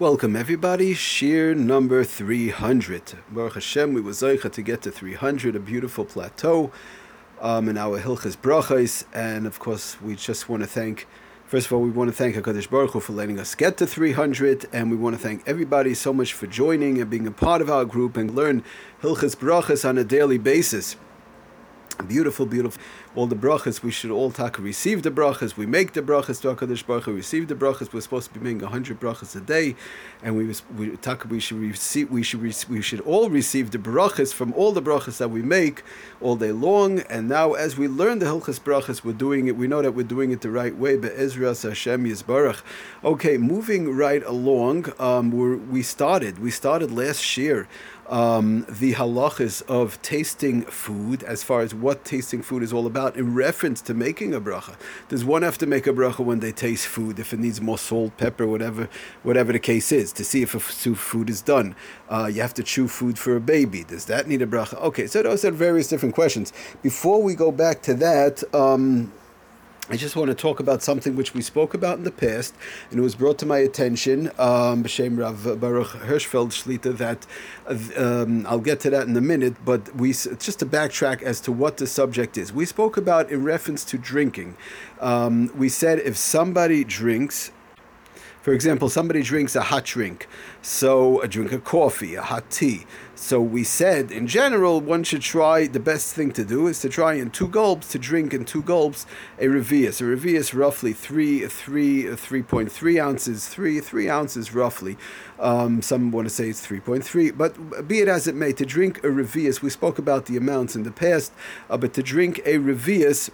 Welcome everybody, shiur number 300. Baruch Hashem, we were to get to 300, a beautiful plateau um, in our Hilchas Brachas, and of course we just want to thank, first of all, we want to thank HaKadosh Baruch Hu for letting us get to 300, and we want to thank everybody so much for joining and being a part of our group and learn Hilchas Brachas on a daily basis. Beautiful, beautiful. All the brachas, we should all talk, receive the brachas. We make the brachas to HaKadosh Baruch Hu, receive the brachas. We're supposed to be making 100 brachas a day. And we, we we should receive, we should, we should all receive the brachas from all the brachas that we make all day long. And now, as we learn the Hilchas brachas, we're doing it, we know that we're doing it the right way. Be'ezra Hashem Yisbarach. Okay, moving right along, um, we we started, we started last year um, the halachas of tasting food, as far as what tasting food is all about, in reference to making a bracha. Does one have to make a bracha when they taste food, if it needs more salt, pepper, whatever, whatever the case is, to see if a food is done? Uh, you have to chew food for a baby. Does that need a bracha? Okay, so those are various different questions. Before we go back to that. Um, I just want to talk about something which we spoke about in the past, and it was brought to my attention, um, B'Shem Rav Baruch Hirschfeld Shlita, that um, I'll get to that in a minute, but we just to backtrack as to what the subject is. We spoke about in reference to drinking. Um, we said if somebody drinks for example, somebody drinks a hot drink, so a drink of coffee, a hot tea. So we said, in general, one should try. The best thing to do is to try in two gulps to drink in two gulps a revius. A revius, roughly three, three, three point three ounces, three, three ounces roughly. Um, some want to say it's three point three, but be it as it may, to drink a revius. We spoke about the amounts in the past, uh, but to drink a revius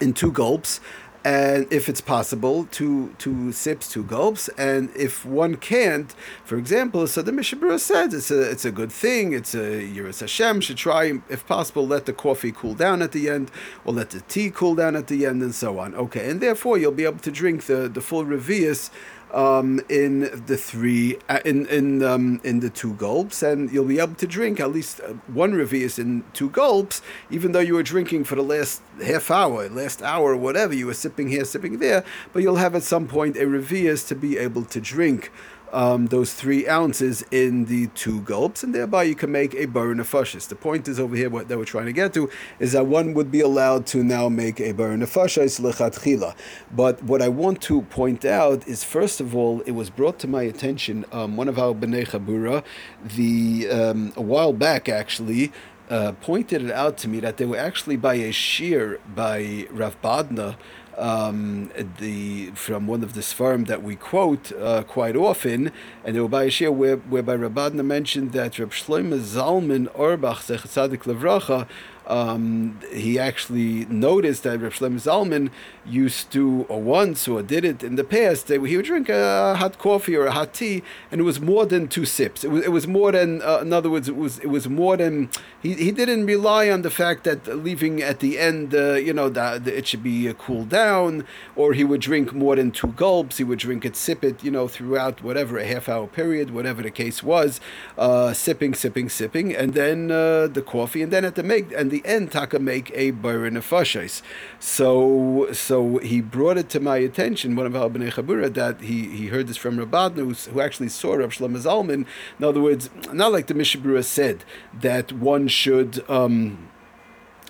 in two gulps and if it's possible, two two sips, two gulps, and if one can't, for example, so the Mishabura says it's a it's a good thing. It's you're a Yiras Hashem should try, if possible, let the coffee cool down at the end, or let the tea cool down at the end, and so on. Okay, and therefore you'll be able to drink the the full revius um, in the three uh, in in um, in the two gulps, and you'll be able to drink at least uh, one revius in two gulps, even though you were drinking for the last half hour, last hour, whatever you were sipping here, sipping there. But you'll have at some point a revius to be able to drink um, those three ounces in the two gulps, and thereby you can make a bar nefashis. The point is over here, what they were trying to get to is that one would be allowed to now make a bar nefashis lechatchila. But what I want to point out is, first of all, it was brought to my attention, um, one of our bnei chabura, the um, a while back actually. Uh, pointed it out to me that they were actually by a shiur by Rav Badna, um, the from one of the Sfarim that we quote uh, quite often, and a shiur where, whereby Rabadna mentioned that Reb Shlomo Zalman Auerbach, Tzadik Levracha um, he actually noticed that Reb Shlomo Zalman used to, or once, or did it in the past, that he would drink a hot coffee or a hot tea, and it was more than two sips. It was, it was more than, uh, in other words, it was it was more than. He, he didn't rely on the fact that leaving at the end, uh, you know, that it should be uh, cooled down, or he would drink more than two gulps. He would drink it, sip it, you know, throughout whatever a half hour period, whatever the case was, uh, sipping, sipping, sipping, and then uh, the coffee, and then at the make and the the end, Taka make a Byron Nefashis. So, so he brought it to my attention, one of our Bnei Chabura, that he, he heard this from Rabadnu, who actually saw Rav Shlomo Zalman. In other words, not like the Mishabura said, that one should. Um,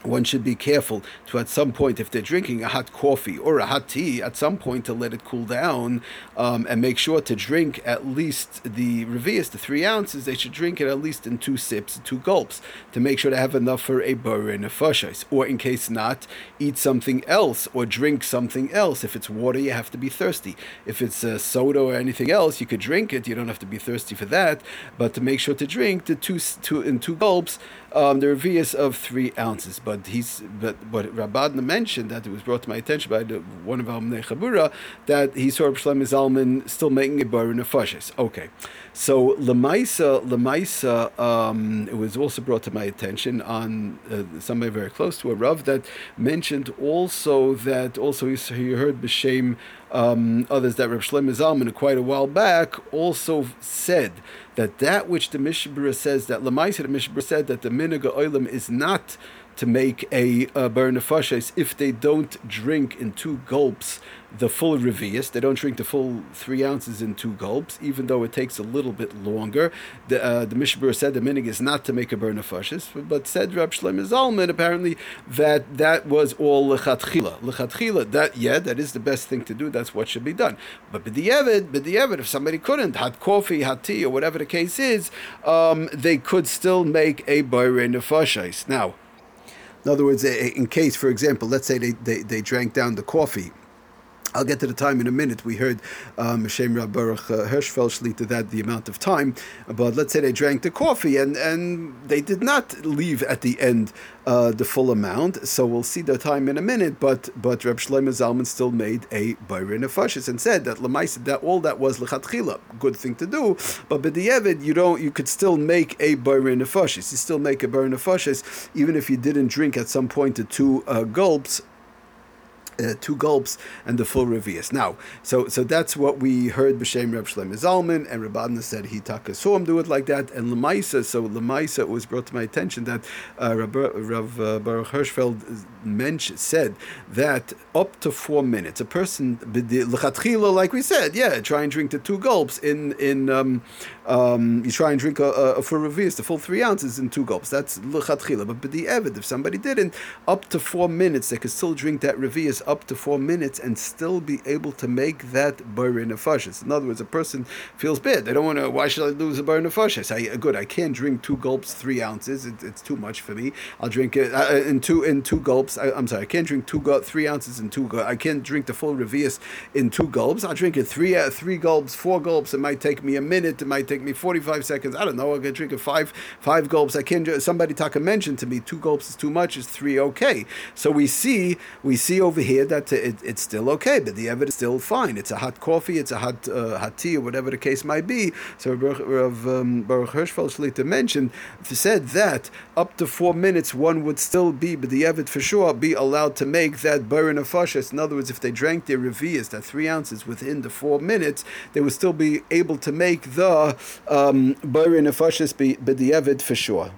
one should be careful to at some point if they're drinking a hot coffee or a hot tea at some point to let it cool down um, and make sure to drink at least the revius the three ounces. They should drink it at least in two sips two gulps to make sure to have enough for a burr and a fashais or in case not eat something else or drink something else. If it's water you have to be thirsty. If it's a soda or anything else you could drink it. You don't have to be thirsty for that. But to make sure to drink the two, two in two gulps um, the revius of three ounces but he's but what Rabadna mentioned that it was brought to my attention by the, one of our Chabura that he saw Shlomo Zalman still making a bar in a. Okay, so Lemaisa Lemaisa um, it was also brought to my attention on uh, somebody very close to a Rav that mentioned also that also he heard b'shem um, others that Rav Shlomo Zalman quite a while back also said that that which the Mishabura says that Lemaisa the Mishabura said that the Miniga Oilam is not to make a, a bar nefashis if they don't drink in two gulps the full revius. They don't drink the full three ounces in two gulps, even though it takes a little bit longer. The uh, the Mishabur said the minig is not to make a bar nefashis, but said Rab Shlomo Zalman apparently that that was all lechatchila. Lechatchila, that yeah, that is the best thing to do. That's what should be done. But b'di'evid, b'di'evid, if somebody couldn't, had coffee, had tea, or whatever the case is, um, they could still make a bar nefashis. Now, in other words, in case, for example, let's say they, they, they drank down the coffee I'll get to the time in a minute. We heard um, Shem Baruch uh, Hirschfeld Shlita that the amount of time, but let's say they drank the coffee and, and they did not leave at the end uh, the full amount. So we'll see the time in a minute. But but Reb Shlomo Zalman still made a bayrin nefashis and said that lemaisa that all that was lechatchila, good thing to do. But b'di'evid you don't you could still make a bayrin nefashis. You still make a bayrin nefashis even if you didn't drink at some point the two uh, gulps uh, two gulps and the full revius. Now, so so that's what we heard b'shem Reb Shlomo Zalman and Rabbanah said he taka saw him do it like that and Lemaisa. So Lemaisa was brought to my attention that uh, Rav, Rav uh, Baruch Hirschfeld mentioned said that up to four minutes a person like we said yeah try and drink the two gulps in in um, um, you try and drink a, a full revius the full three ounces in two gulps that's lechatchila but the evid if somebody didn't up to four minutes they could still drink that revius up to four minutes and still be able to make that bar nefashis. In other words, a person feels bad. They don't want to. Why should I lose a bar nefashis? I good. I can't drink two gulps, three ounces. It, it's too much for me. I'll drink it uh, in two in two gulps. I, am sorry. I can't drink two gu- three ounces in two. gulps. I can't drink the full revius in two gulps. I'll drink it three uh, three gulps, four gulps. It might take me a minute. It might take me forty five seconds. I don't know. I can drink it five five gulps. I can't. Somebody Taka mentioned to me two gulps is too much. Is three okay? So we see we see over here that it, it's still okay, but the evidence is still fine. It's a hot coffee, it's a hot uh, hot tea, or whatever the case might be. So Rav um, Baruch Hirschfeld Shlita mentioned said that up to four minutes one would still be, but the evidence for sure be allowed to make that burn of. In other words, if they drank their revias, that three ounces within the four minutes, they would still be able to make the um, burn of but the evidence for sure.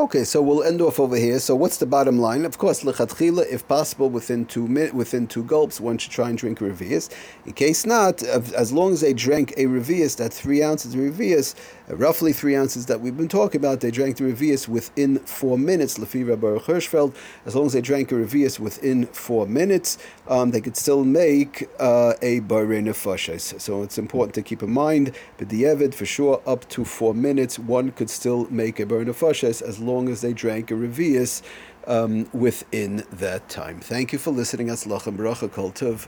Okay, so we'll end off over here. So what's the bottom line? Of course, lechatchila, if possible, within two within two gulps, one should try and drink revius. In case not, as long as they drank a revius, that three ounces of revius, uh, roughly three ounces that we've been talking about, they drank the revius within four minutes. Lefira Baruch Hirschfeld, as long as they drank a revius within four minutes, um, they could still make uh, a barin nefashis. So it's important to keep in mind, but the evid for sure, up to four minutes, one could still make a barin nefashis as long as they drank a revius um, within that time. Thank you for listening. Aslach and bracha kol tov.